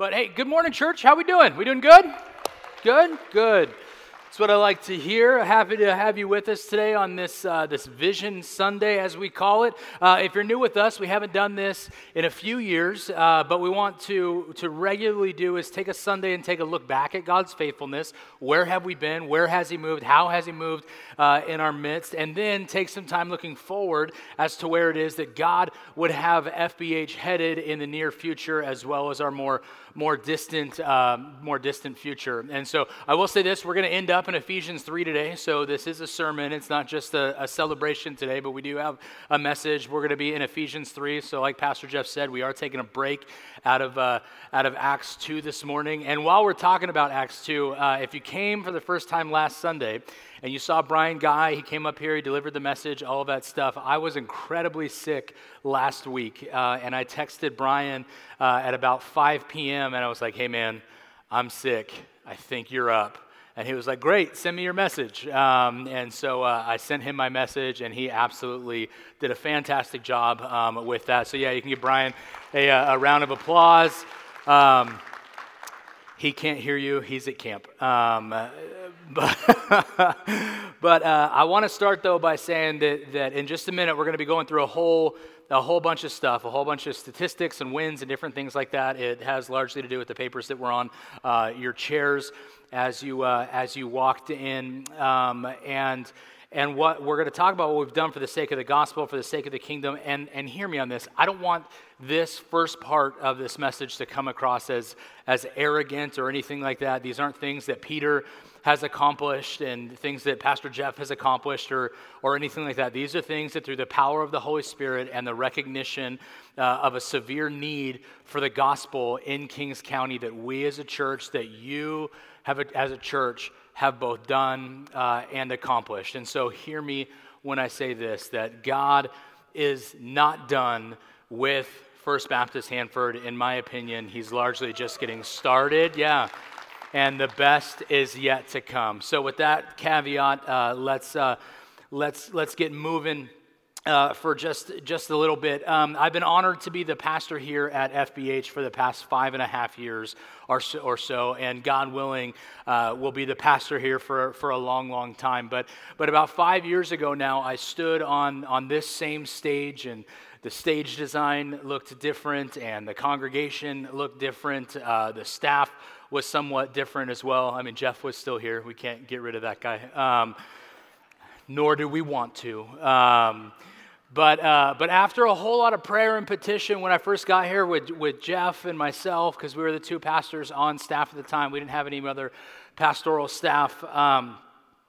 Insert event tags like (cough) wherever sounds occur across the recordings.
But hey, good morning, church. How we doing? We doing good? Good? Good. That's what I like to hear. Happy to have you with us today on this, uh, this Vision Sunday, as we call it. Uh, if you're new with us, we haven't done this in a few years, uh, but we want to, to regularly do is take a Sunday and take a look back at God's faithfulness. Where have we been? Where has He moved? How has He moved uh, in our midst? And then take some time looking forward as to where it is that God would have FBH headed in the near future, as well as our more more distant, uh, more distant future. And so I will say this: we're going to end up in Ephesians three today. So this is a sermon; it's not just a, a celebration today, but we do have a message. We're going to be in Ephesians three. So, like Pastor Jeff said, we are taking a break out of uh, out of Acts two this morning. And while we're talking about Acts two, uh, if you came for the first time last Sunday and you saw Brian Guy, he came up here, he delivered the message, all of that stuff. I was incredibly sick last week, uh, and I texted Brian uh, at about 5 p.m., and I was like, hey, man, I'm sick. I think you're up. And he was like, Great, send me your message. Um, and so uh, I sent him my message, and he absolutely did a fantastic job um, with that. So, yeah, you can give Brian a, uh, a round of applause. Um, he can't hear you, he's at camp. Um, (laughs) but, but uh, I want to start though by saying that, that in just a minute we're going to be going through a whole a whole bunch of stuff, a whole bunch of statistics and wins and different things like that. It has largely to do with the papers that were on uh, your chairs as you uh, as you walked in, um, and and what we're going to talk about what we've done for the sake of the gospel, for the sake of the kingdom. And, and hear me on this. I don't want this first part of this message to come across as, as arrogant or anything like that. These aren't things that Peter has accomplished and things that Pastor Jeff has accomplished or, or anything like that. These are things that through the power of the Holy Spirit and the recognition uh, of a severe need for the gospel in Kings County, that we as a church, that you have a, as a church have both done uh, and accomplished. And so, hear me when I say this that God is not done with First Baptist Hanford. In my opinion, He's largely just getting started. Yeah. And the best is yet to come. So, with that caveat, uh, let's, uh, let's, let's get moving uh, for just, just a little bit. Um, I've been honored to be the pastor here at FBH for the past five and a half years or so, or so and God willing, uh, will be the pastor here for, for a long, long time. But, but about five years ago now, I stood on, on this same stage, and the stage design looked different, and the congregation looked different. Uh, the staff was somewhat different as well. I mean, Jeff was still here. We can't get rid of that guy. Um, nor do we want to. Um, but, uh, but after a whole lot of prayer and petition, when I first got here with, with Jeff and myself, because we were the two pastors on staff at the time, we didn't have any other pastoral staff. Um,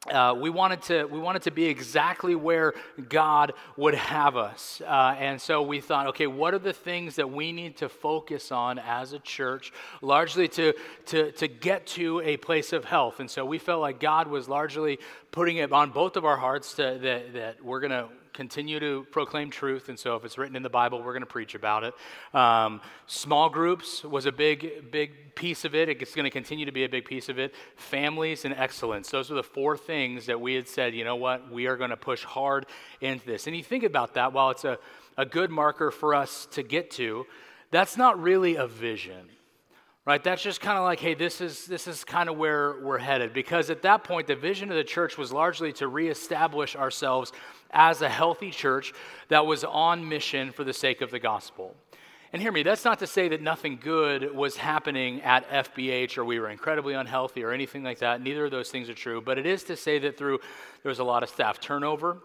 uh, we wanted to we wanted to be exactly where God would have us, uh, and so we thought, okay, what are the things that we need to focus on as a church, largely to to to get to a place of health? And so we felt like God was largely putting it on both of our hearts to, that that we're gonna continue to proclaim truth. And so, if it's written in the Bible, we're going to preach about it. Um, small groups was a big, big piece of it. It's going to continue to be a big piece of it. Families and excellence. Those are the four things that we had said, you know what, we are going to push hard into this. And you think about that, while it's a, a good marker for us to get to, that's not really a vision right that's just kind of like hey this is this is kind of where we're headed because at that point the vision of the church was largely to reestablish ourselves as a healthy church that was on mission for the sake of the gospel. And hear me, that's not to say that nothing good was happening at FBH or we were incredibly unhealthy or anything like that. Neither of those things are true. But it is to say that through there was a lot of staff turnover,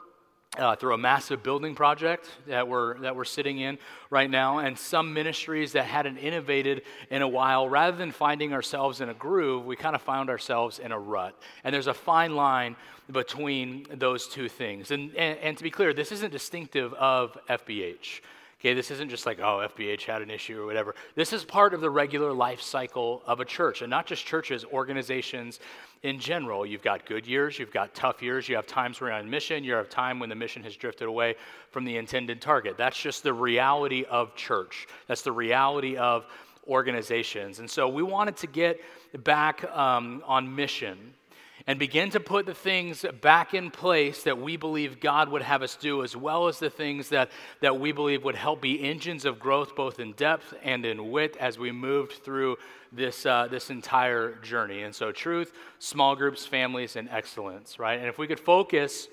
uh, through a massive building project that we're, that we're sitting in right now, and some ministries that hadn't innovated in a while, rather than finding ourselves in a groove, we kind of found ourselves in a rut. And there's a fine line between those two things. And, and, and to be clear, this isn't distinctive of FBH. Okay, this isn't just like, oh, FBH had an issue or whatever. This is part of the regular life cycle of a church, and not just churches, organizations in general. You've got good years, you've got tough years, you have times where you're on mission, you have time when the mission has drifted away from the intended target. That's just the reality of church. That's the reality of organizations. And so we wanted to get back um, on mission and begin to put the things back in place that we believe God would have us do, as well as the things that, that we believe would help be engines of growth both in depth and in width as we moved through this, uh, this entire journey. And so, truth, small groups, families, and excellence, right? And if we could focus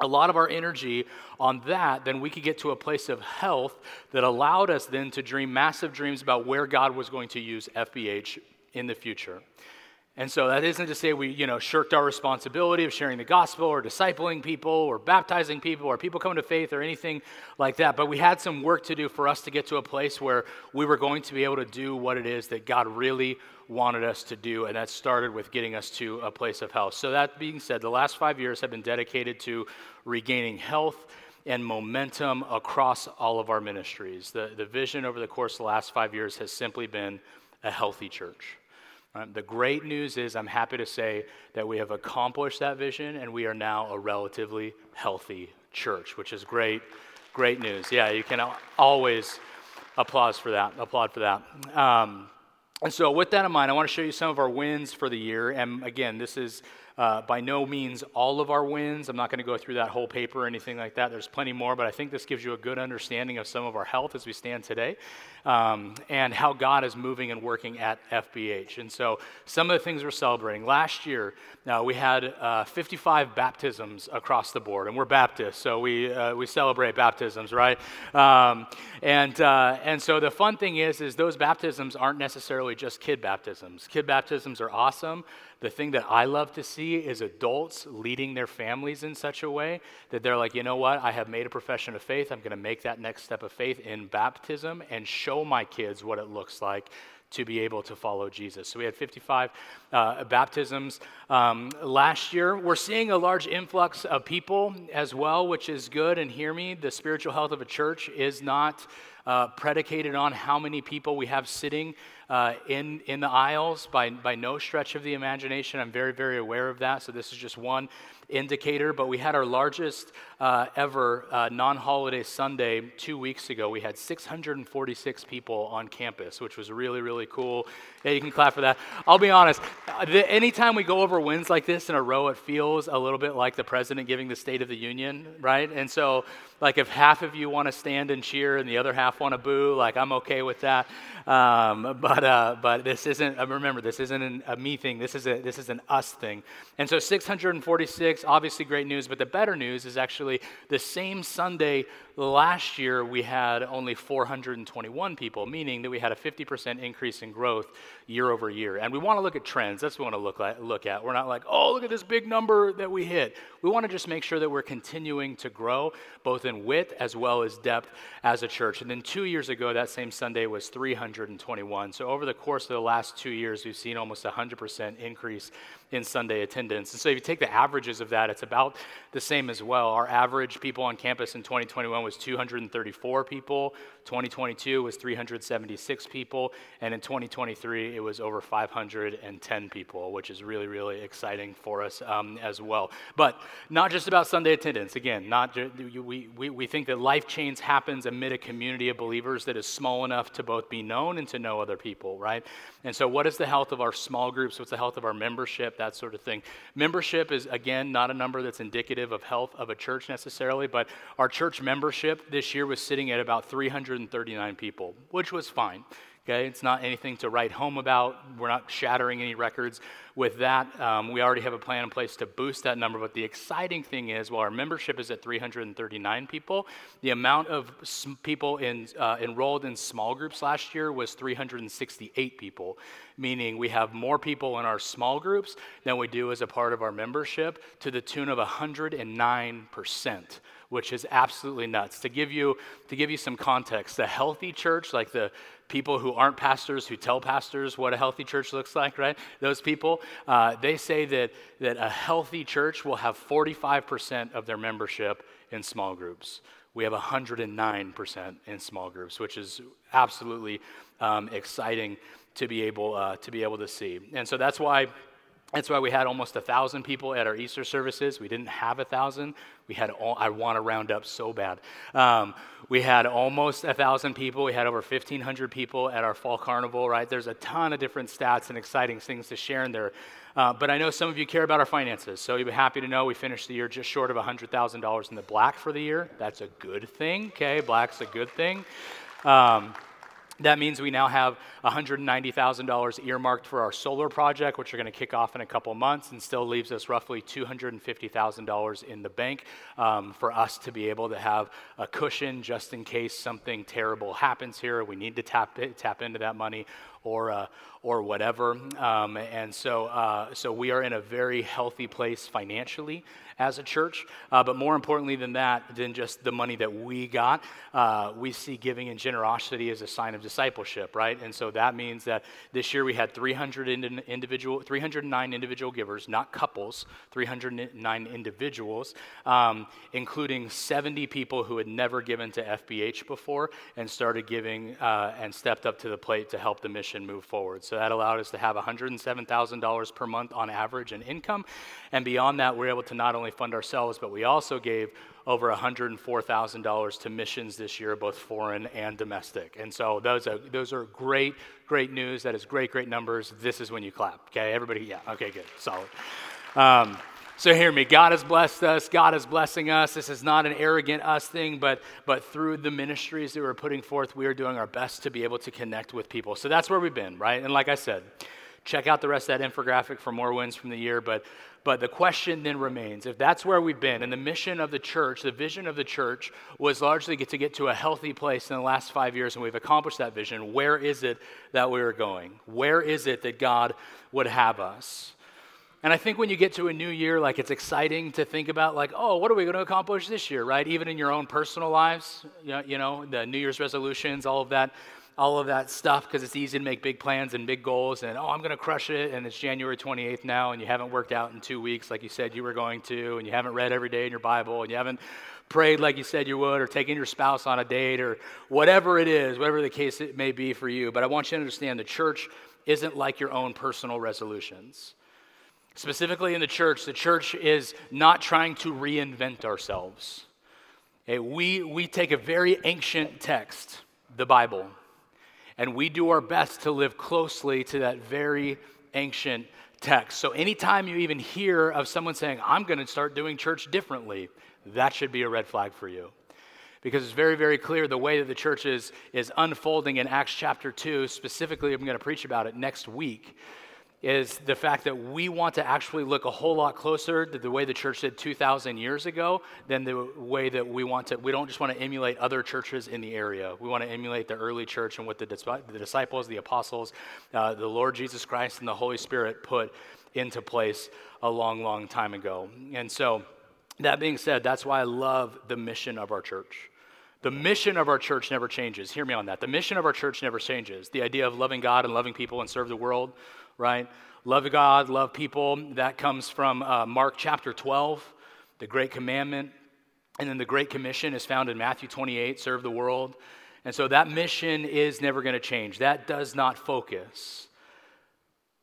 a lot of our energy on that, then we could get to a place of health that allowed us then to dream massive dreams about where God was going to use FBH in the future. And so that isn't to say we, you know, shirked our responsibility of sharing the gospel or discipling people or baptizing people or people coming to faith or anything like that. But we had some work to do for us to get to a place where we were going to be able to do what it is that God really wanted us to do. And that started with getting us to a place of health. So that being said, the last five years have been dedicated to regaining health and momentum across all of our ministries. The, the vision over the course of the last five years has simply been a healthy church. Um, the great news is, I'm happy to say that we have accomplished that vision and we are now a relatively healthy church, which is great, great news. Yeah, you can always applause for that, applaud for that. Um, and so, with that in mind, I want to show you some of our wins for the year. And again, this is uh, by no means all of our wins. I'm not going to go through that whole paper or anything like that. There's plenty more, but I think this gives you a good understanding of some of our health as we stand today um, and how God is moving and working at FBH. And so, some of the things we're celebrating. Last year, uh, we had uh, 55 baptisms across the board, and we're Baptists, so we, uh, we celebrate baptisms, right? Um, and, uh, and so, the fun thing is, is those baptisms aren't necessarily just kid baptisms. Kid baptisms are awesome. The thing that I love to see is adults leading their families in such a way that they're like, you know what, I have made a profession of faith. I'm going to make that next step of faith in baptism and show my kids what it looks like to be able to follow Jesus. So we had 55 uh, baptisms um, last year. We're seeing a large influx of people as well, which is good. And hear me, the spiritual health of a church is not uh, predicated on how many people we have sitting uh, in, in the aisles by, by no stretch of the imagination. I'm very, very aware of that. So, this is just one indicator. But we had our largest uh, ever uh, non holiday Sunday two weeks ago. We had 646 people on campus, which was really, really cool. Yeah, you can clap for that. I'll be honest, uh, anytime we go over wins like this in a row, it feels a little bit like the president giving the State of the Union, right? And so, like, if half of you want to stand and cheer and the other half want to boo, like, I'm okay with that. Um, but uh, but this isn't, uh, remember, this isn't an, a me thing. This is, a, this is an us thing. And so 646, obviously great news, but the better news is actually the same Sunday last year, we had only 421 people, meaning that we had a 50% increase in growth year over year. And we want to look at trends. That's what we want to look, like, look at. We're not like, oh, look at this big number that we hit. We want to just make sure that we're continuing to grow, both in width as well as depth as a church. And then two years ago, that same Sunday was 321. So over the course of the last two years, we've seen almost a 100% increase in Sunday attendance. And so if you take the averages of that, it's about the same as well. Our average people on campus in 2021 was 234 people, 2022 was 376 people, and in 2023 it was over 510 people, which is really, really exciting for us um, as well. But not just about Sunday attendance. Again, not we, we, we think that life change happens amid a community of believers that is small enough to both be known and to know other people, right? And so, what is the health of our small groups? What's the health of our membership? That sort of thing. Membership is, again, not a number that's indicative of health of a church necessarily, but our church membership this year was sitting at about 339 people, which was fine. Okay, it's not anything to write home about. We're not shattering any records with that. Um, we already have a plan in place to boost that number. But the exciting thing is, while our membership is at 339 people, the amount of people in, uh, enrolled in small groups last year was 368 people, meaning we have more people in our small groups than we do as a part of our membership to the tune of 109% which is absolutely nuts. To give you to give you some context, a healthy church, like the people who aren't pastors who tell pastors what a healthy church looks like, right? Those people, uh, they say that that a healthy church will have 45% of their membership in small groups. We have 109% in small groups, which is absolutely um, exciting to be able uh, to be able to see. And so that's why That's why we had almost a thousand people at our Easter services. We didn't have a thousand. We had all, I want to round up so bad. Um, we had almost a thousand people. We had over 1,500 people at our fall carnival, right? There's a ton of different stats and exciting things to share in there. Uh, but I know some of you care about our finances. So you'll be happy to know we finished the year just short of $100,000 in the black for the year. That's a good thing, okay? Black's a good thing. Um, that means we now have $190,000 earmarked for our solar project, which we're going to kick off in a couple months, and still leaves us roughly $250,000 in the bank um, for us to be able to have a cushion just in case something terrible happens here. We need to tap, tap into that money or, uh, or whatever. Um, and so, uh, so we are in a very healthy place financially as a church. Uh, but more importantly than that, than just the money that we got, uh, we see giving and generosity as a sign of discipleship, right? And so that means that this year we had 300 individual, 309 individual givers, not couples, 309 individuals, um, including 70 people who had never given to FBH before and started giving uh, and stepped up to the plate to help the mission move forward. So that allowed us to have $107,000 per month on average in income. And beyond that, we're able to not only fund ourselves, but we also gave over $104,000 to missions this year, both foreign and domestic. And so those are, those are great, great news. That is great, great numbers. This is when you clap. Okay, everybody, yeah, okay, good, solid. Um, so hear me. God has blessed us. God is blessing us. This is not an arrogant us thing, but but through the ministries that we're putting forth, we are doing our best to be able to connect with people. So that's where we've been, right? And like I said, check out the rest of that infographic for more wins from the year. But but the question then remains if that's where we've been, and the mission of the church, the vision of the church was largely get to get to a healthy place in the last five years, and we've accomplished that vision, where is it that we are going? Where is it that God would have us? And I think when you get to a new year, like it's exciting to think about, like, oh, what are we going to accomplish this year, right? Even in your own personal lives, you know, the New Year's resolutions, all of that all of that stuff because it's easy to make big plans and big goals and oh i'm going to crush it and it's january 28th now and you haven't worked out in two weeks like you said you were going to and you haven't read every day in your bible and you haven't prayed like you said you would or taken your spouse on a date or whatever it is whatever the case it may be for you but i want you to understand the church isn't like your own personal resolutions specifically in the church the church is not trying to reinvent ourselves okay, we, we take a very ancient text the bible and we do our best to live closely to that very ancient text. So, anytime you even hear of someone saying, I'm going to start doing church differently, that should be a red flag for you. Because it's very, very clear the way that the church is, is unfolding in Acts chapter 2. Specifically, I'm going to preach about it next week is the fact that we want to actually look a whole lot closer to the way the church did 2,000 years ago than the way that we want to. We don't just want to emulate other churches in the area. We want to emulate the early church and what the, the disciples, the apostles, uh, the Lord Jesus Christ, and the Holy Spirit put into place a long, long time ago. And so, that being said, that's why I love the mission of our church. The mission of our church never changes. Hear me on that. The mission of our church never changes. The idea of loving God and loving people and serve the world right? Love God, love people. That comes from uh, Mark chapter 12, the Great Commandment. And then the Great Commission is found in Matthew 28, serve the world. And so that mission is never going to change. That does not focus.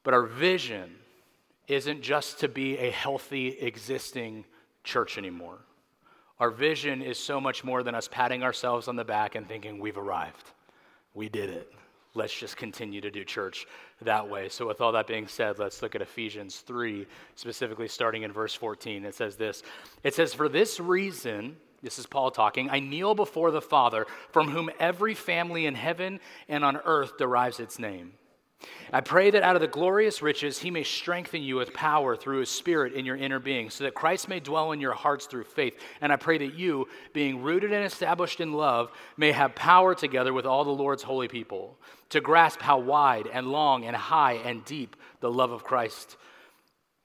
But our vision isn't just to be a healthy, existing church anymore. Our vision is so much more than us patting ourselves on the back and thinking, we've arrived. We did it let's just continue to do church that way. So, with all that being said, let's look at Ephesians 3, specifically starting in verse 14. It says this It says, For this reason, this is Paul talking, I kneel before the Father, from whom every family in heaven and on earth derives its name. I pray that out of the glorious riches he may strengthen you with power through his spirit in your inner being, so that Christ may dwell in your hearts through faith. And I pray that you, being rooted and established in love, may have power together with all the Lord's holy people to grasp how wide and long and high and deep the love of Christ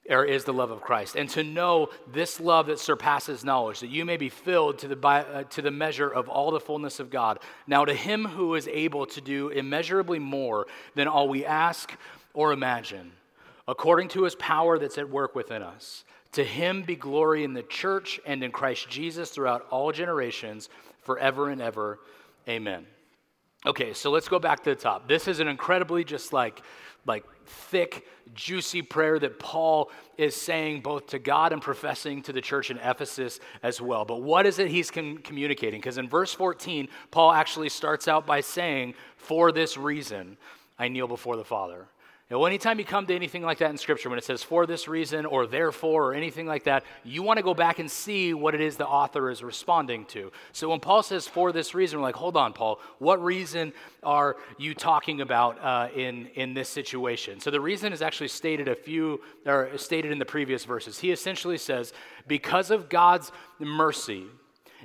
or is the love of Christ, and to know this love that surpasses knowledge, that you may be filled to the, uh, to the measure of all the fullness of God. Now, to him who is able to do immeasurably more than all we ask or imagine, according to his power that's at work within us, to him be glory in the church and in Christ Jesus throughout all generations, forever and ever. Amen. Okay, so let's go back to the top. This is an incredibly just like like thick, juicy prayer that Paul is saying both to God and professing to the church in Ephesus as well. But what is it he's com- communicating? Because in verse 14, Paul actually starts out by saying, For this reason, I kneel before the Father. Now, anytime you come to anything like that in Scripture, when it says for this reason or therefore or anything like that, you want to go back and see what it is the author is responding to. So when Paul says for this reason, we're like, hold on, Paul, what reason are you talking about uh, in, in this situation? So the reason is actually stated a few, or stated in the previous verses. He essentially says, because of God's mercy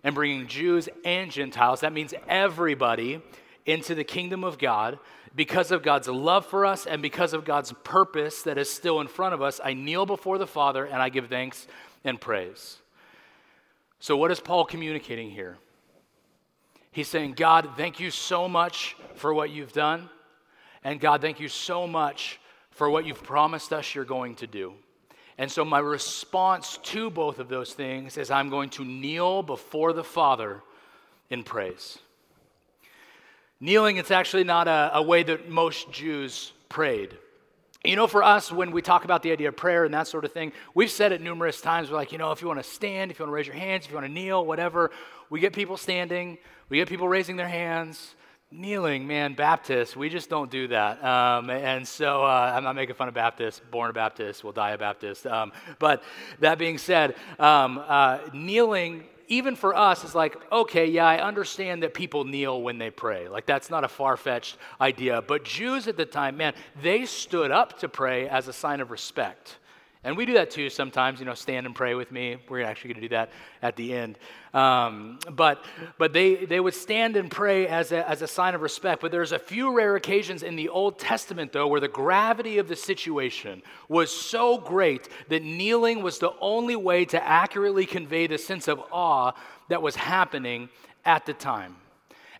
and bringing Jews and Gentiles, that means everybody into the kingdom of God because of God's love for us and because of God's purpose that is still in front of us, I kneel before the Father and I give thanks and praise. So, what is Paul communicating here? He's saying, God, thank you so much for what you've done. And God, thank you so much for what you've promised us you're going to do. And so, my response to both of those things is I'm going to kneel before the Father in praise. Kneeling, it's actually not a, a way that most Jews prayed. You know, for us, when we talk about the idea of prayer and that sort of thing, we've said it numerous times. We're like, you know, if you want to stand, if you want to raise your hands, if you want to kneel, whatever, we get people standing, we get people raising their hands. Kneeling, man, Baptists, we just don't do that. Um, and so uh, I'm not making fun of Baptists, born a Baptist, will die a Baptist. Um, but that being said, um, uh, kneeling even for us, it's like, okay, yeah, I understand that people kneel when they pray. Like, that's not a far fetched idea. But Jews at the time, man, they stood up to pray as a sign of respect. And we do that too sometimes, you know, stand and pray with me. We're actually going to do that at the end. Um, but but they, they would stand and pray as a, as a sign of respect. But there's a few rare occasions in the Old Testament, though, where the gravity of the situation was so great that kneeling was the only way to accurately convey the sense of awe that was happening at the time.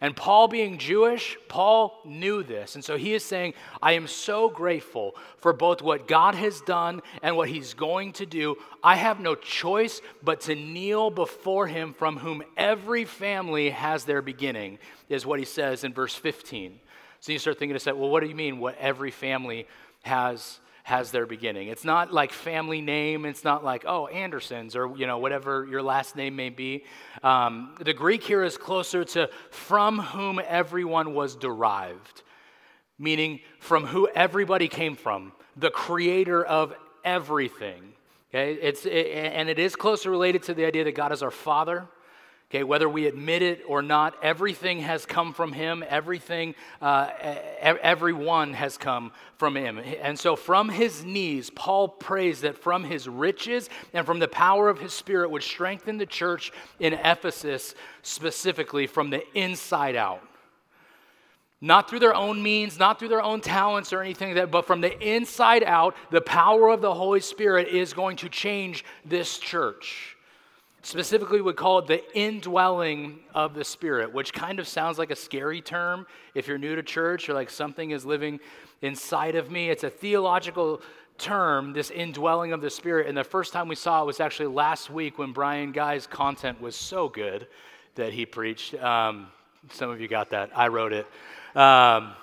And Paul, being Jewish, Paul knew this. And so he is saying, I am so grateful for both what God has done and what he's going to do. I have no choice but to kneel before him, from whom every family has their beginning, is what he says in verse 15. So you start thinking to say, well, what do you mean, what every family has has their beginning. It's not like family name. It's not like, oh, Andersons or, you know, whatever your last name may be. Um, the Greek here is closer to from whom everyone was derived, meaning from who everybody came from, the creator of everything. Okay, it's, it, and it is closely related to the idea that God is our Father. Okay, whether we admit it or not, everything has come from him. Everything, uh, everyone has come from him. And so, from his knees, Paul prays that from his riches and from the power of his spirit would strengthen the church in Ephesus, specifically from the inside out. Not through their own means, not through their own talents or anything that, but from the inside out, the power of the Holy Spirit is going to change this church. Specifically, we call it the indwelling of the Spirit, which kind of sounds like a scary term if you're new to church or like something is living inside of me. It's a theological term, this indwelling of the Spirit. And the first time we saw it was actually last week when Brian Guy's content was so good that he preached. Um, some of you got that. I wrote it. Um,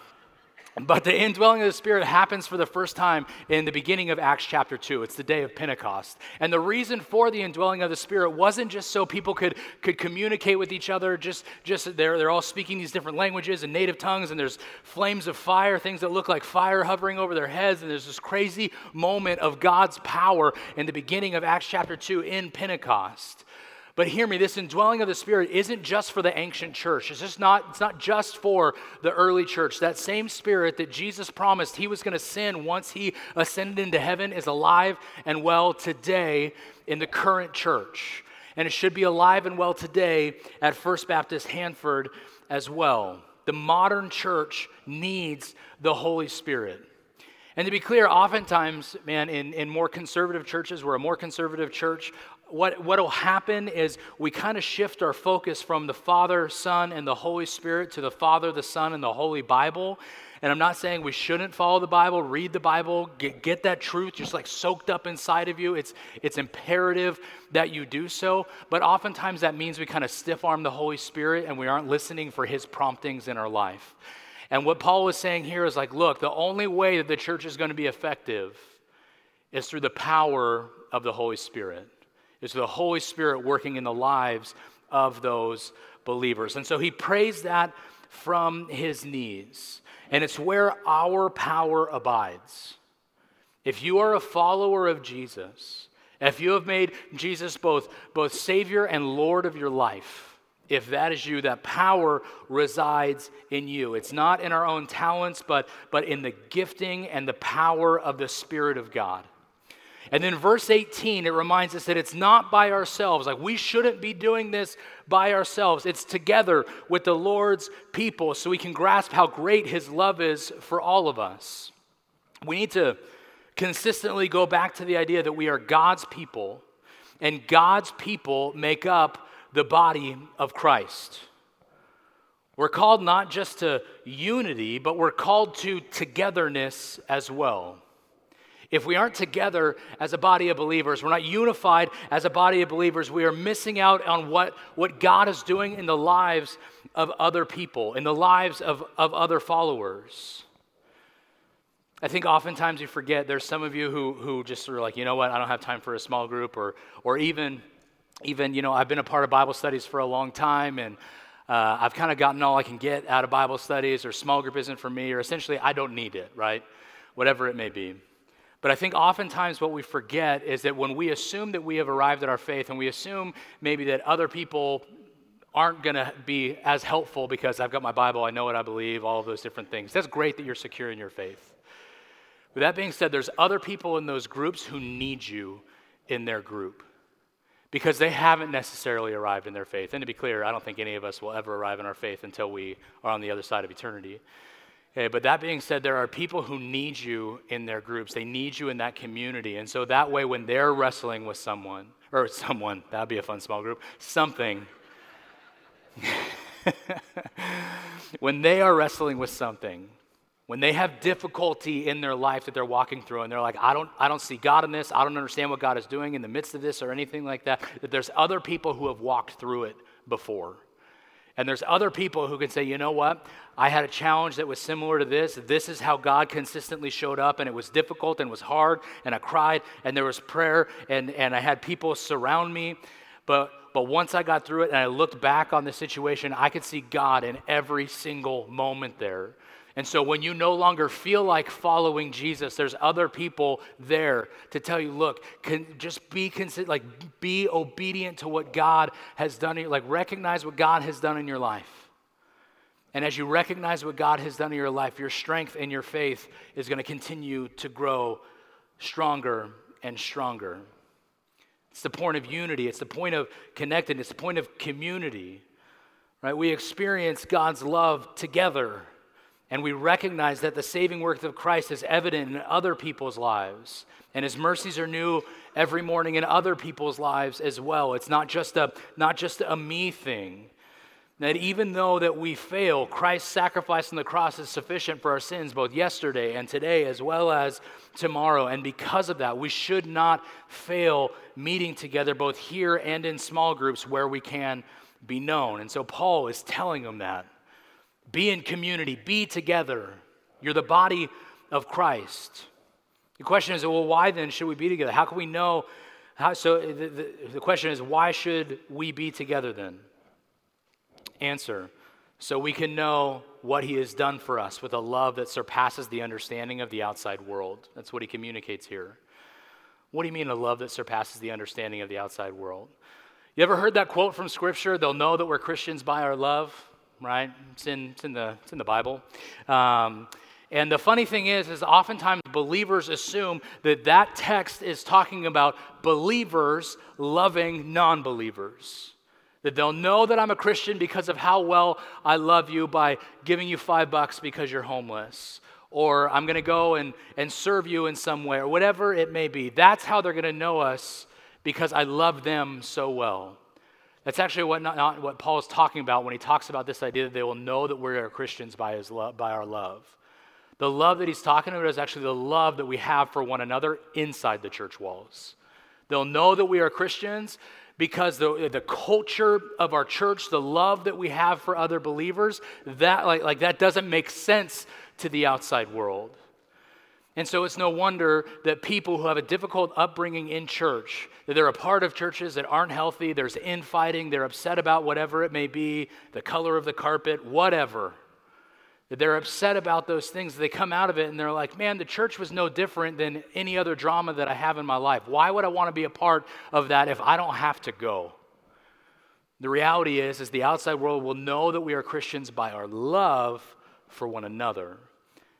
but the indwelling of the Spirit happens for the first time in the beginning of Acts chapter 2. It's the day of Pentecost. And the reason for the indwelling of the Spirit wasn't just so people could, could communicate with each other, just, just they're, they're all speaking these different languages and native tongues, and there's flames of fire, things that look like fire hovering over their heads, and there's this crazy moment of God's power in the beginning of Acts chapter 2 in Pentecost. But hear me, this indwelling of the Spirit isn't just for the ancient church. It's just not, it's not just for the early church. That same spirit that Jesus promised he was going to send once he ascended into heaven is alive and well today in the current church. And it should be alive and well today at First Baptist Hanford as well. The modern church needs the Holy Spirit. And to be clear, oftentimes, man, in, in more conservative churches, we're a more conservative church, what will happen is we kind of shift our focus from the Father, Son, and the Holy Spirit to the Father, the Son, and the Holy Bible. And I'm not saying we shouldn't follow the Bible, read the Bible, get, get that truth just like soaked up inside of you. It's, it's imperative that you do so. But oftentimes that means we kind of stiff arm the Holy Spirit and we aren't listening for his promptings in our life. And what Paul was saying here is like, look, the only way that the church is going to be effective is through the power of the Holy Spirit, is the Holy Spirit working in the lives of those believers. And so he prays that from his knees. And it's where our power abides. If you are a follower of Jesus, if you have made Jesus both, both Savior and Lord of your life, if that is you, that power resides in you. It's not in our own talents, but, but in the gifting and the power of the Spirit of God. And then verse 18, it reminds us that it's not by ourselves. Like we shouldn't be doing this by ourselves. It's together with the Lord's people so we can grasp how great his love is for all of us. We need to consistently go back to the idea that we are God's people and God's people make up the body of Christ. We're called not just to unity, but we're called to togetherness as well. If we aren't together as a body of believers, we're not unified as a body of believers, we are missing out on what, what God is doing in the lives of other people, in the lives of, of other followers. I think oftentimes you forget there's some of you who, who just are like, you know what, I don't have time for a small group, or, or even, even, you know, I've been a part of Bible studies for a long time, and uh, I've kind of gotten all I can get out of Bible studies, or small group isn't for me, or essentially I don't need it, right? Whatever it may be. But I think oftentimes what we forget is that when we assume that we have arrived at our faith and we assume maybe that other people aren't going to be as helpful because I've got my Bible, I know what I believe, all of those different things. That's great that you're secure in your faith. With that being said, there's other people in those groups who need you in their group because they haven't necessarily arrived in their faith. And to be clear, I don't think any of us will ever arrive in our faith until we are on the other side of eternity. Okay, but that being said, there are people who need you in their groups. They need you in that community. And so that way, when they're wrestling with someone, or (laughs) someone, that'd be a fun small group, something, (laughs) when they are wrestling with something, when they have difficulty in their life that they're walking through and they're like i don't i don't see god in this i don't understand what god is doing in the midst of this or anything like that that there's other people who have walked through it before and there's other people who can say, you know what? I had a challenge that was similar to this. This is how God consistently showed up, and it was difficult and was hard, and I cried, and there was prayer, and, and I had people surround me. But, but once I got through it and I looked back on the situation, I could see God in every single moment there. And so when you no longer feel like following Jesus, there's other people there to tell you, look, can just be consider, like be obedient to what God has done. Like recognize what God has done in your life. And as you recognize what God has done in your life, your strength and your faith is going to continue to grow stronger and stronger. It's the point of unity, it's the point of connectedness, it's the point of community. Right? We experience God's love together. And we recognize that the saving work of Christ is evident in other people's lives. And his mercies are new every morning in other people's lives as well. It's not just a, not just a me thing. That even though that we fail, Christ's sacrifice on the cross is sufficient for our sins, both yesterday and today, as well as tomorrow. And because of that, we should not fail meeting together, both here and in small groups where we can be known. And so Paul is telling them that. Be in community, be together. You're the body of Christ. The question is, well, why then should we be together? How can we know? How, so the, the, the question is, why should we be together then? Answer so we can know what he has done for us with a love that surpasses the understanding of the outside world. That's what he communicates here. What do you mean a love that surpasses the understanding of the outside world? You ever heard that quote from Scripture? They'll know that we're Christians by our love right? It's in, it's in, the, it's in the Bible. Um, and the funny thing is, is oftentimes believers assume that that text is talking about believers loving non-believers. That they'll know that I'm a Christian because of how well I love you by giving you five bucks because you're homeless. Or I'm going to go and, and serve you in some way, or whatever it may be. That's how they're going to know us because I love them so well. That's actually what, not, not what Paul is talking about when he talks about this idea that they will know that we are Christians by, his by our love. The love that he's talking about is actually the love that we have for one another inside the church walls. They'll know that we are Christians because the, the culture of our church, the love that we have for other believers, that, like, like that doesn't make sense to the outside world. And so it's no wonder that people who have a difficult upbringing in church, that they're a part of churches that aren't healthy, there's infighting, they're upset about whatever it may be, the color of the carpet, whatever. That they're upset about those things. They come out of it and they're like, man, the church was no different than any other drama that I have in my life. Why would I want to be a part of that if I don't have to go? The reality is, is the outside world will know that we are Christians by our love for one another.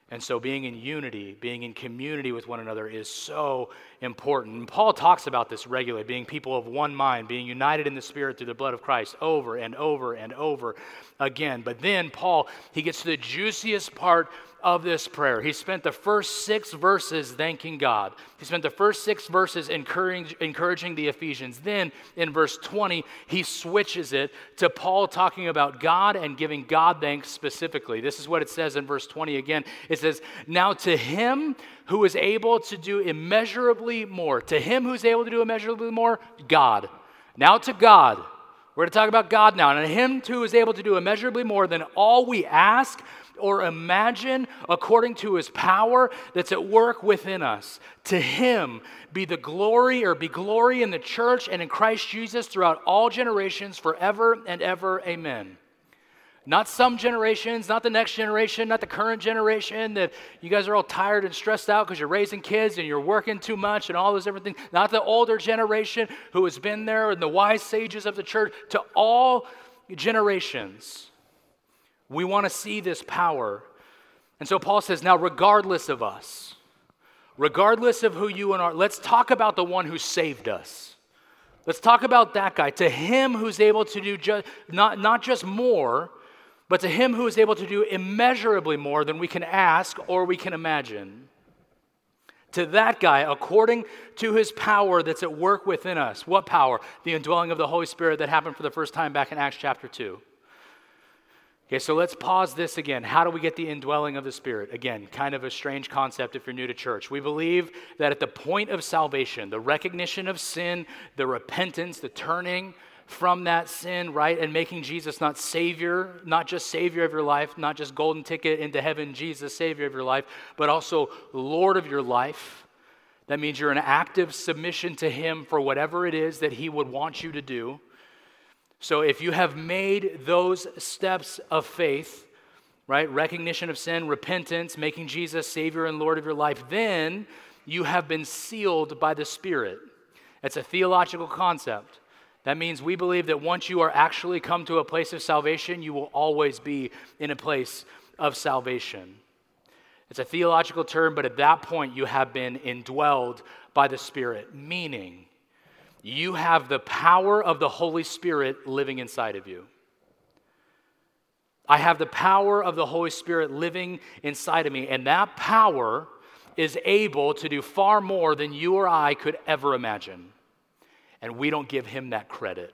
And so, being in unity, being in community with one another is so important. And Paul talks about this regularly being people of one mind, being united in the Spirit through the blood of Christ over and over and over again. But then, Paul, he gets to the juiciest part of this prayer. He spent the first six verses thanking God. He spent the first six verses encouraging, encouraging the Ephesians. Then in verse 20, he switches it to Paul talking about God and giving God thanks specifically. This is what it says in verse 20 again. It says, Now to him who is able to do immeasurably more, to him who's able to do immeasurably more, God. Now to God. We're going to talk about God now. And him who is able to do immeasurably more than all we ask or imagine according to his power that's at work within us. To him be the glory or be glory in the church and in Christ Jesus throughout all generations, forever and ever. Amen. Not some generations, not the next generation, not the current generation that you guys are all tired and stressed out because you're raising kids and you're working too much and all those everything. Not the older generation who has been there and the wise sages of the church. To all generations we want to see this power. And so Paul says, now, regardless of us, regardless of who you and are, let's talk about the one who saved us. Let's talk about that guy. To him who's able to do ju- not, not just more, but to him who is able to do immeasurably more than we can ask or we can imagine. To that guy, according to his power that's at work within us. What power? The indwelling of the Holy Spirit that happened for the first time back in Acts chapter 2. Okay, so let's pause this again. How do we get the indwelling of the Spirit? Again, kind of a strange concept if you're new to church. We believe that at the point of salvation, the recognition of sin, the repentance, the turning from that sin, right, and making Jesus not Savior, not just Savior of your life, not just golden ticket into heaven, Jesus, Savior of your life, but also Lord of your life. That means you're in active submission to Him for whatever it is that He would want you to do. So if you have made those steps of faith, right, recognition of sin, repentance, making Jesus Savior and Lord of your life, then you have been sealed by the Spirit. It's a theological concept. That means we believe that once you are actually come to a place of salvation, you will always be in a place of salvation. It's a theological term, but at that point, you have been indwelled by the Spirit, meaning you have the power of the Holy Spirit living inside of you. I have the power of the Holy Spirit living inside of me, and that power is able to do far more than you or I could ever imagine. And we don't give him that credit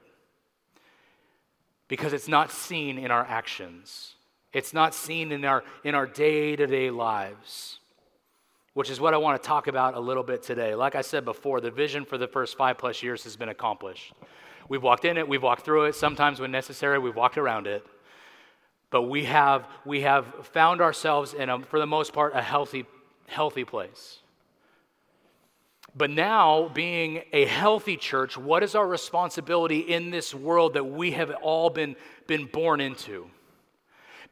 because it's not seen in our actions. It's not seen in our in our day-to-day lives which is what I want to talk about a little bit today. Like I said before, the vision for the first five plus years has been accomplished. We've walked in it, we've walked through it. Sometimes, when necessary, we've walked around it. But we have, we have found ourselves in, a, for the most part, a healthy, healthy place. But now, being a healthy church, what is our responsibility in this world that we have all been, been born into?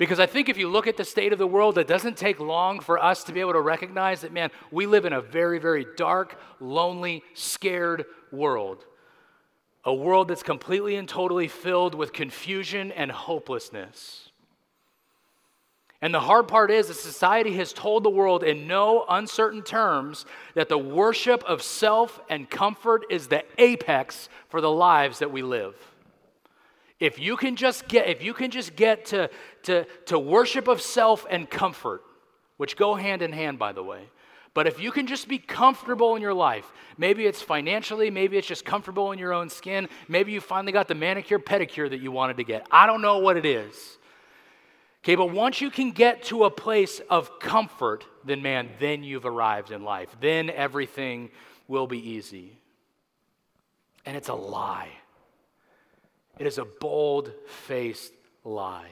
Because I think if you look at the state of the world, it doesn't take long for us to be able to recognize that, man, we live in a very, very dark, lonely, scared world. A world that's completely and totally filled with confusion and hopelessness. And the hard part is that society has told the world in no uncertain terms that the worship of self and comfort is the apex for the lives that we live. If you can just get, if you can just get to, to, to worship of self and comfort, which go hand in hand, by the way. But if you can just be comfortable in your life, maybe it's financially, maybe it's just comfortable in your own skin, maybe you finally got the manicure pedicure that you wanted to get. I don't know what it is. Okay, but once you can get to a place of comfort, then man, then you've arrived in life. Then everything will be easy. And it's a lie. It is a bold faced lie.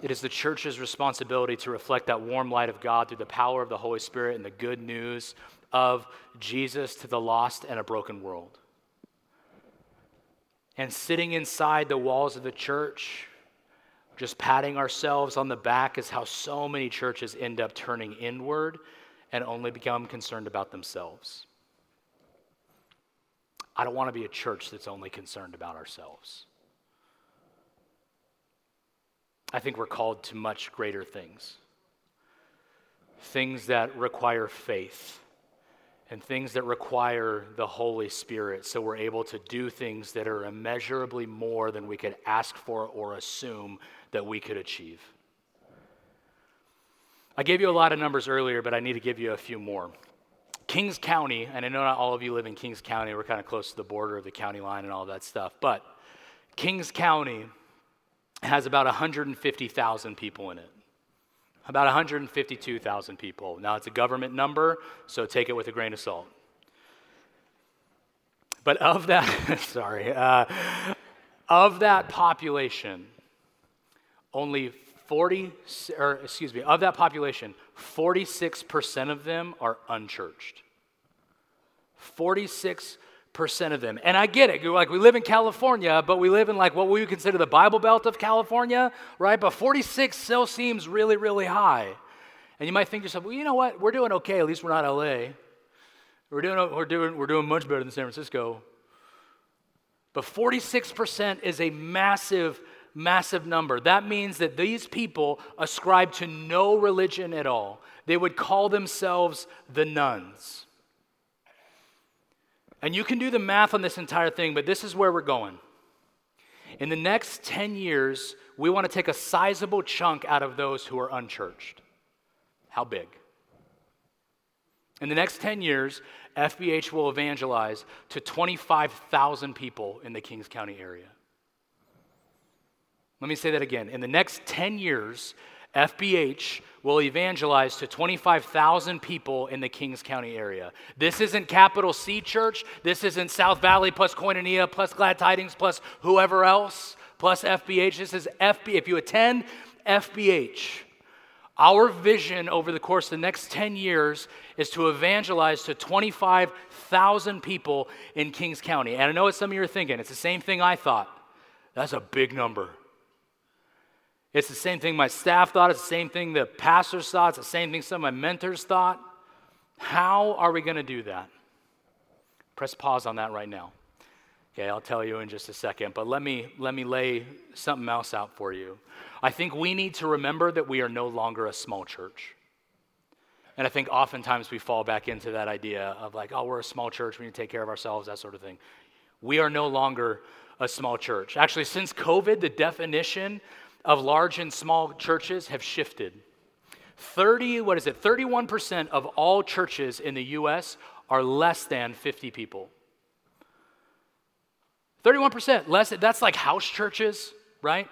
It is the church's responsibility to reflect that warm light of God through the power of the Holy Spirit and the good news of Jesus to the lost and a broken world. And sitting inside the walls of the church, just patting ourselves on the back, is how so many churches end up turning inward and only become concerned about themselves. I don't want to be a church that's only concerned about ourselves. I think we're called to much greater things. Things that require faith and things that require the Holy Spirit so we're able to do things that are immeasurably more than we could ask for or assume that we could achieve. I gave you a lot of numbers earlier, but I need to give you a few more. Kings County, and I know not all of you live in Kings County, we're kind of close to the border of the county line and all that stuff, but Kings County has about 150,000 people in it. About 152,000 people. Now, it's a government number, so take it with a grain of salt. But of that, (laughs) sorry, uh, of that population, only 40, or excuse me, of that population, 46% of them are unchurched. 46% of them. And I get it. Like we live in California, but we live in like what we would consider the Bible Belt of California, right? But 46 still seems really, really high. And you might think to yourself, well, you know what? We're doing okay. At least we're not LA. We're doing, we're doing, we're doing much better than San Francisco. But 46% is a massive massive number. That means that these people ascribe to no religion at all. They would call themselves the nones. And you can do the math on this entire thing, but this is where we're going. In the next 10 years, we want to take a sizable chunk out of those who are unchurched. How big? In the next 10 years, FBH will evangelize to 25,000 people in the Kings County area. Let me say that again. In the next 10 years, FBH will evangelize to 25,000 people in the Kings County area. This isn't capital C church. This isn't South Valley plus Koinonia plus Glad Tidings plus whoever else plus FBH. This is FB. If you attend FBH, our vision over the course of the next 10 years is to evangelize to 25,000 people in Kings County. And I know what some of you are thinking. It's the same thing I thought. That's a big number. It's the same thing my staff thought. It's the same thing the pastors thought. It's the same thing some of my mentors thought. How are we going to do that? Press pause on that right now. Okay, I'll tell you in just a second, but let me let me lay something else out for you. I think we need to remember that we are no longer a small church. And I think oftentimes we fall back into that idea of like, oh, we're a small church, we need to take care of ourselves, that sort of thing. We are no longer a small church. Actually, since COVID, the definition of large and small churches have shifted. 30, what is it? 31% of all churches in the US are less than 50 people. 31%, less, that's like house churches, right?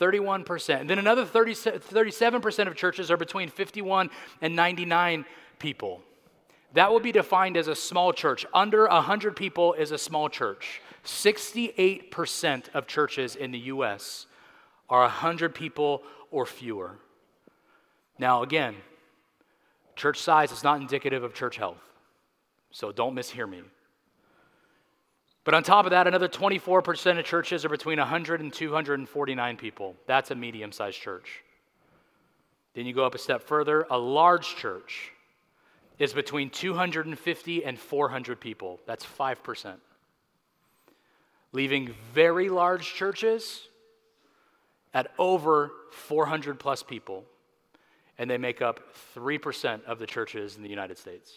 31%. And then another 30, 37% of churches are between 51 and 99 people. That will be defined as a small church. Under 100 people is a small church. 68% of churches in the US are 100 people or fewer. Now, again, church size is not indicative of church health, so don't mishear me. But on top of that, another 24% of churches are between 100 and 249 people. That's a medium sized church. Then you go up a step further, a large church is between 250 and 400 people. That's 5%. Leaving very large churches at over 400 plus people, and they make up 3% of the churches in the United States.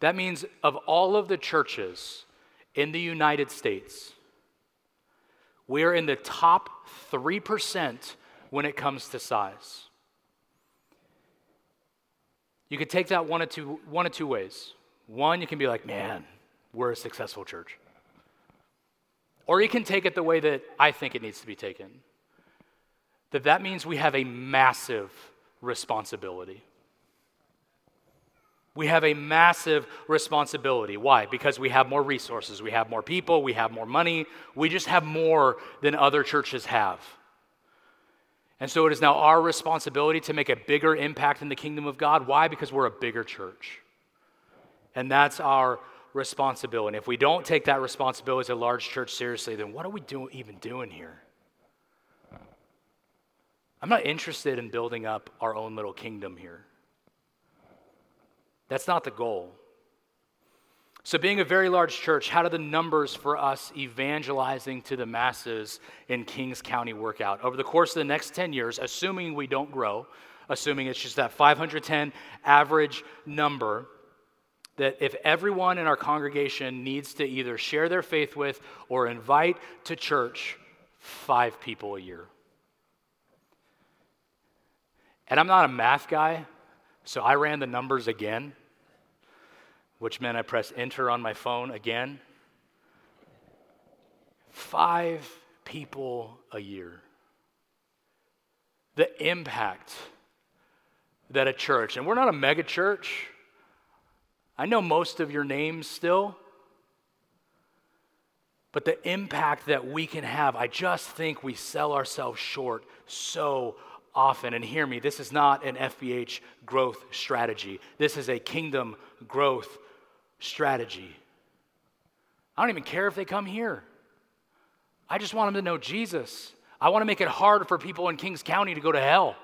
That means of all of the churches in the United States, we're in the top 3% when it comes to size. You could take that one of two, one of two ways. One, you can be like, man, we're a successful church. Or you can take it the way that I think it needs to be taken. That that means we have a massive responsibility. We have a massive responsibility. Why? Because we have more resources, we have more people, we have more money, we just have more than other churches have. And so it is now our responsibility to make a bigger impact in the kingdom of God. Why? Because we're a bigger church. And that's our responsibility. And if we don't take that responsibility as a large church seriously, then what are we do, even doing here? I'm not interested in building up our own little kingdom here. That's not the goal. So, being a very large church, how do the numbers for us evangelizing to the masses in Kings County work out? Over the course of the next 10 years, assuming we don't grow, assuming it's just that 510 average number, that if everyone in our congregation needs to either share their faith with or invite to church five people a year. And I'm not a math guy, so I ran the numbers again which meant I pressed enter on my phone again. Five people a year. The impact that a church, and we're not a mega church. I know most of your names still. But the impact that we can have, I just think we sell ourselves short so often. And hear me, this is not an FBH growth strategy. This is a kingdom growth strategy. I don't even care if they come here. I just want them to know Jesus. I want to make it hard for people in Kings County to go to hell.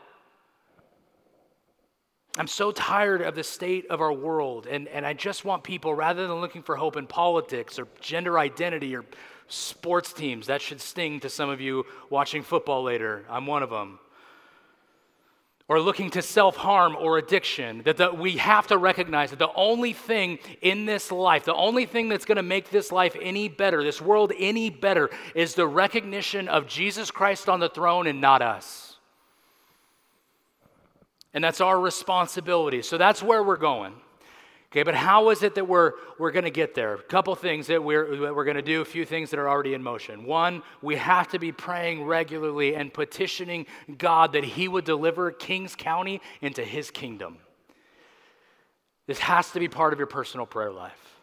I'm so tired of the state of our world, and, and I just want people, rather than looking for hope in politics or gender identity or sports teams, that should sting to some of you watching football later. I'm one of them or looking to self harm or addiction, that the, we have to recognize that the only thing in this life, the only thing that's going to make this life any better, this world any better, is the recognition of Jesus Christ on the throne and not us. And that's our responsibility. So that's where we're going. Okay, but how is it that we're, we're going to get there? A couple things that we're, that we're going to do, a few things that are already in motion. One, we have to be praying regularly and petitioning God that He would deliver Kings County into His kingdom. This has to be part of your personal prayer life.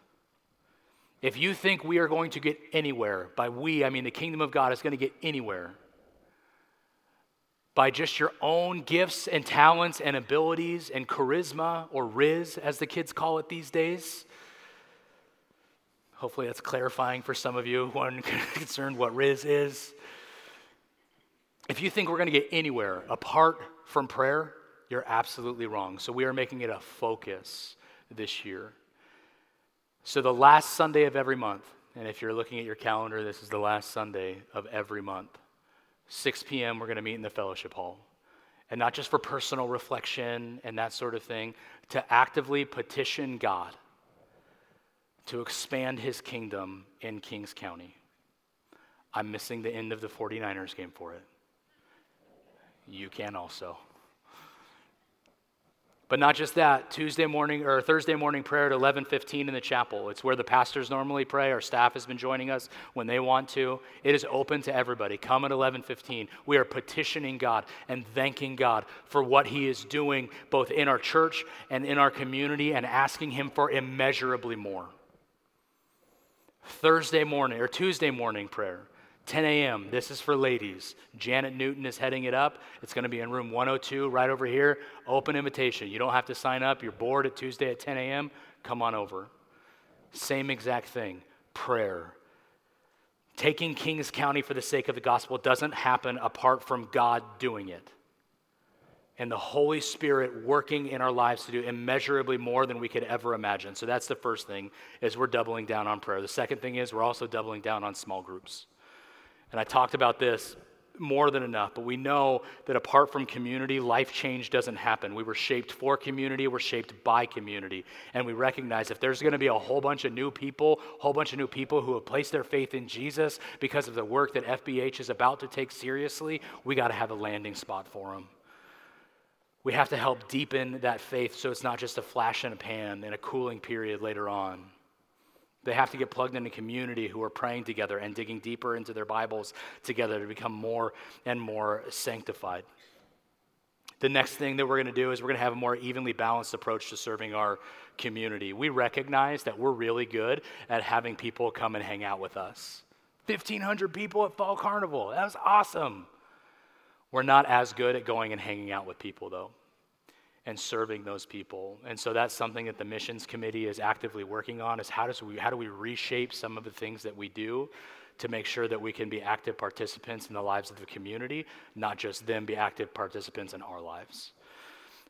If you think we are going to get anywhere, by we, I mean the kingdom of God is going to get anywhere by just your own gifts and talents and abilities and charisma, or riz, as the kids call it these days. Hopefully, that's clarifying for some of you (laughs) who are concerned what riz is. If you think we're going to get anywhere apart from prayer, you're absolutely wrong. So, we are making it a focus this year. So, the last Sunday of every month, and if you're looking at your calendar, this is the last Sunday of every month. 6 p.m., we're going to meet in the fellowship hall. And not just for personal reflection and that sort of thing, to actively petition God to expand his kingdom in Kings County. I'm missing the end of the 49ers game for it. You can also. But not just that, Tuesday morning or Thursday morning prayer at 11:15 in the chapel. It's where the pastors normally pray. Our staff has been joining us when they want to. It is open to everybody. Come at 11:15. We are petitioning God and thanking God for what he is doing both in our church and in our community and asking him for immeasurably more. Thursday morning or Tuesday morning prayer. 10 a.m. This is for ladies. Janet Newton is heading it up. It's going to be in room 102 right over here. Open invitation. You don't have to sign up. You're bored at Tuesday at 10 a.m. Come on over. Same exact thing prayer. Taking Kings County for the sake of the gospel doesn't happen apart from God doing it. And the Holy Spirit working in our lives to do immeasurably more than we could ever imagine. So that's the first thing is we're doubling down on prayer. The second thing is we're also doubling down on small groups. And I talked about this more than enough, but we know that apart from community, life change doesn't happen. We were shaped for community, we're shaped by community. And we recognize if there's going to be a whole bunch of new people, a whole bunch of new people who have placed their faith in Jesus because of the work that FBH is about to take seriously, we got to have a landing spot for them. We have to help deepen that faith so it's not just a flash in a pan and a cooling period later on. They have to get plugged into community who are praying together and digging deeper into their Bibles together to become more and more sanctified. The next thing that we're going to do is we're going to have a more evenly balanced approach to serving our community. We recognize that we're really good at having people come and hang out with us. 1,500 people at Fall Carnival. That was awesome. We're not as good at going and hanging out with people, though and serving those people. And so that's something that the missions committee is actively working on is how, does we, how do we reshape some of the things that we do to make sure that we can be active participants in the lives of the community, not just them be active participants in our lives.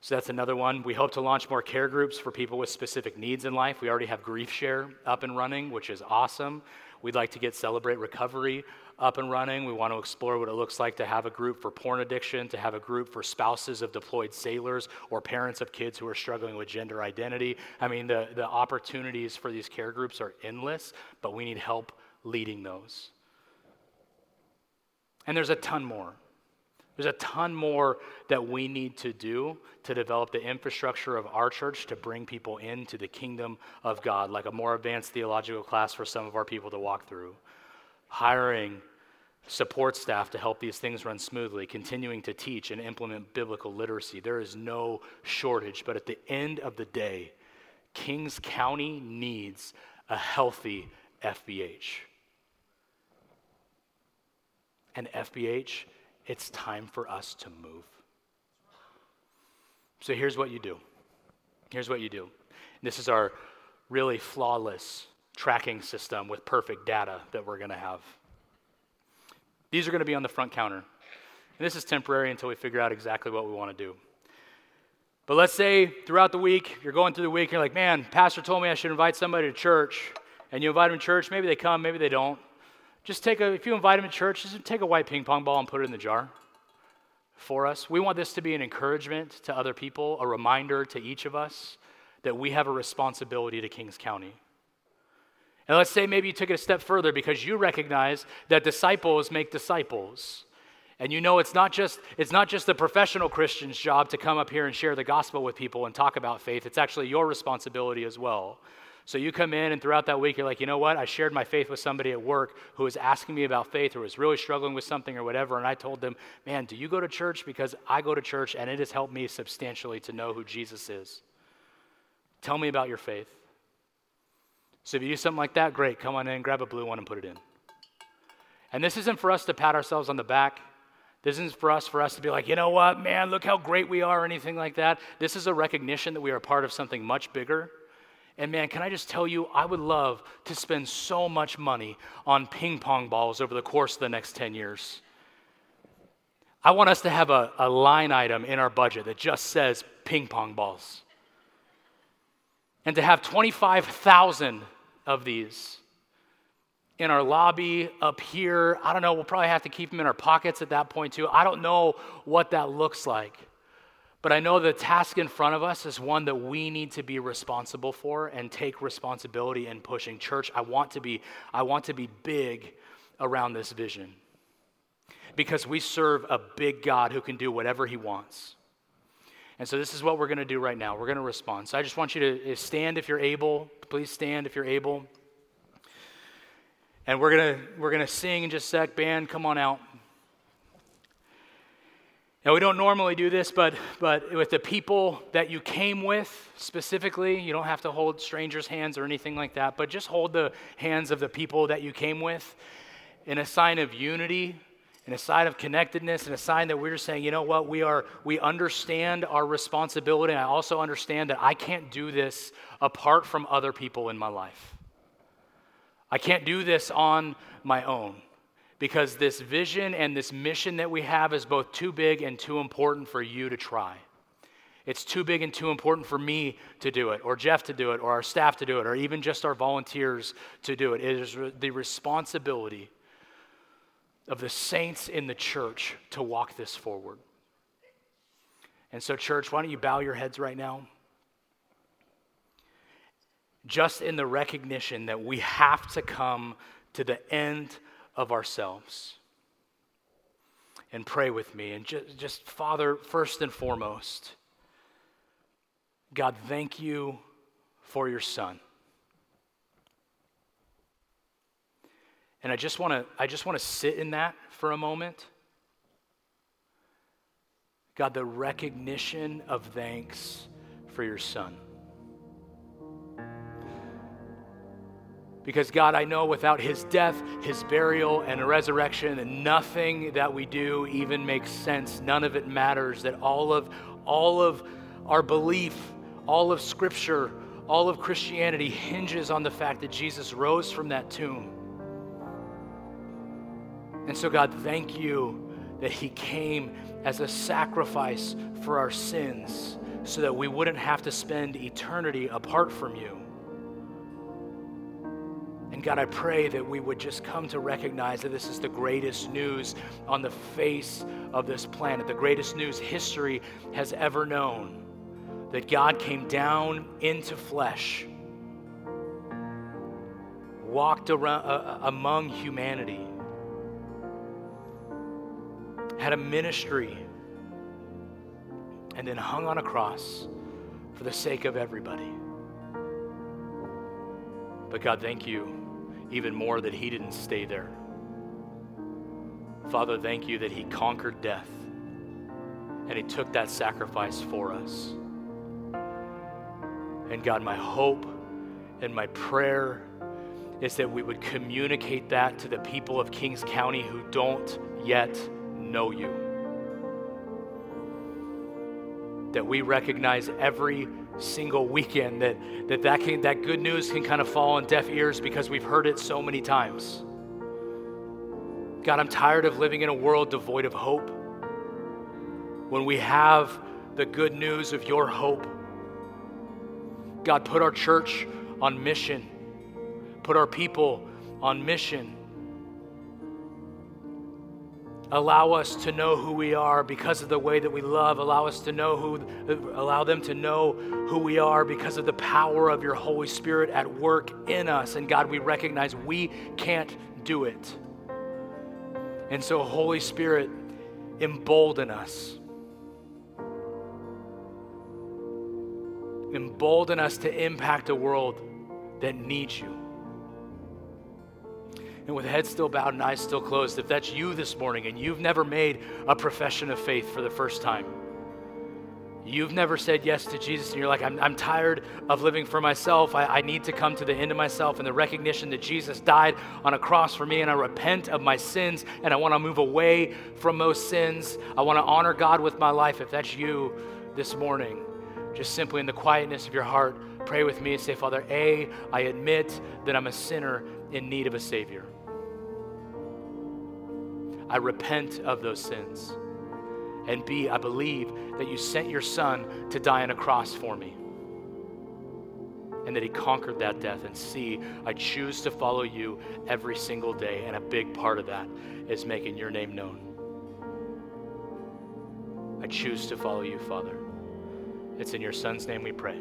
So that's another one. We hope to launch more care groups for people with specific needs in life. We already have GriefShare up and running, which is awesome. We'd like to get Celebrate Recovery up and running. We want to explore what it looks like to have a group for porn addiction, to have a group for spouses of deployed sailors or parents of kids who are struggling with gender identity. I mean, the, the opportunities for these care groups are endless, but we need help leading those. And there's a ton more. There's a ton more that we need to do to develop the infrastructure of our church to bring people into the kingdom of God, like a more advanced theological class for some of our people to walk through hiring support staff to help these things run smoothly, continuing to teach and implement biblical literacy. There is no shortage. But at the end of the day, Kings County needs a healthy FBH. And FBH, it's time for us to move. So here's what you do. Here's what you do. This is our really flawless tracking system with perfect data that we're going to have. These are going to be on the front counter. And this is temporary until we figure out exactly what we want to do. But let's say throughout the week, you're going through the week, and you're like, man, pastor told me I should invite somebody to church. And you invite them to church, maybe they come, maybe they don't. Just take a, if you invite them to church, just take a white ping pong ball and put it in the jar for us. We want this to be an encouragement to other people, a reminder to each of us that we have a responsibility to Kings County. And let's say maybe you took it a step further because you recognize that disciples make disciples. And you know it's not just it's not just the professional Christian's job to come up here and share the gospel with people and talk about faith. It's actually your responsibility as well. So you come in and throughout that week you're like, "You know what? I shared my faith with somebody at work who was asking me about faith or was really struggling with something or whatever, and I told them, "Man, do you go to church because I go to church and it has helped me substantially to know who Jesus is." Tell me about your faith. So if you do something like that, great. Come on in, grab a blue one, and put it in. And this isn't for us to pat ourselves on the back. This isn't for us for us to be like, you know what, man, look how great we are, or anything like that. This is a recognition that we are part of something much bigger. And man, can I just tell you, I would love to spend so much money on ping pong balls over the course of the next 10 years. I want us to have a, a line item in our budget that just says ping pong balls. And to have 25,000 of these in our lobby up here. I don't know, we'll probably have to keep them in our pockets at that point too. I don't know what that looks like. But I know the task in front of us is one that we need to be responsible for and take responsibility in pushing. Church, I want to be I want to be big around this vision. Because we serve a big God who can do whatever he wants. And so this is what we're going to do right now. We're going to respond. So I just want you to eh, stand if you're able. Please stand if you're able. And we're going to we're going to sing in just a sec. Band, come on out. Now, we don't normally do this, but, but with the people that you came with specifically, you don't have to hold strangers' hands or anything like that, but just hold the hands of the people that you came with in a sign of unity and a sign of connectedness and a sign that we're just saying, you know what, we are we understand our responsibility. And I also understand that I can't do this apart from other people in my life. I can't do this on my own because this vision and this mission that we have is both too big and too important for you to try. It's too big and too important for me to do it, or Jeff to do it, or our staff to do it, or even just our volunteers to do it. It is the responsibility of the saints in the church to walk this forward. And so, church, why don't you bow your heads right now? Just in the recognition that we have to come to the end of ourselves. And pray with me. And just, just, Father, first and foremost, God, thank you for your Son. And I just want to I just want to sit in that for a moment. God, the recognition of thanks for your son. Because, God, I know without his death, his burial, and resurrection, nothing that we do even makes sense. None of it matters. That all of, all of our belief, all of Scripture, all of Christianity hinges on the fact that Jesus rose from that tomb. And so, God, thank you that he came as a sacrifice for our sins so that we wouldn't have to spend eternity apart from you. And God, I pray that we would just come to recognize that this is the greatest news on the face of this planet, the greatest news history has ever known. That God came down into flesh, walked around, uh, uh among humanity, had a ministry, and then hung on a cross for the sake of everybody. But God, thank you even more that he didn't stay there. Father, thank you that he conquered death and he took that sacrifice for us. And God, my hope and my prayer is that we would communicate that to the people of Kings County who don't yet know you. That we recognize every single weekend that that, that, can, that good news can kind of fall on deaf ears because we've heard it so many times. God, I'm tired of living in a world devoid of hope. When we have the good news of your hope, God, put our church on mission, put our people on mission allow us to know who we are because of the way that we love. Allow us to know who allow them to know who we are because of the power of your holy spirit at work in us. And god we recognize we can't do it. And so holy spirit embolden us. Embolden us to impact a world that needs you and with head still bowed and eyes still closed, if that's you this morning and you've never made a profession of faith for the first time, you've never said yes to Jesus, and you're like, I'm, I'm tired of living for myself. I, I need to come to the end of myself and the recognition that Jesus died on a cross for me, and I repent of my sins, and I want to move away from those sins. I want to honor God with my life. If that's you this morning, just simply in the quietness of your heart, pray with me and say, Father, A, I admit that I'm a sinner in need of a Savior. I repent of those sins. And B, I believe that you sent your son to die on a cross for me and that he conquered that death. And C, I choose to follow you every single day. And a big part of that is making your name known. I choose to follow you, Father. It's in your son's name we pray.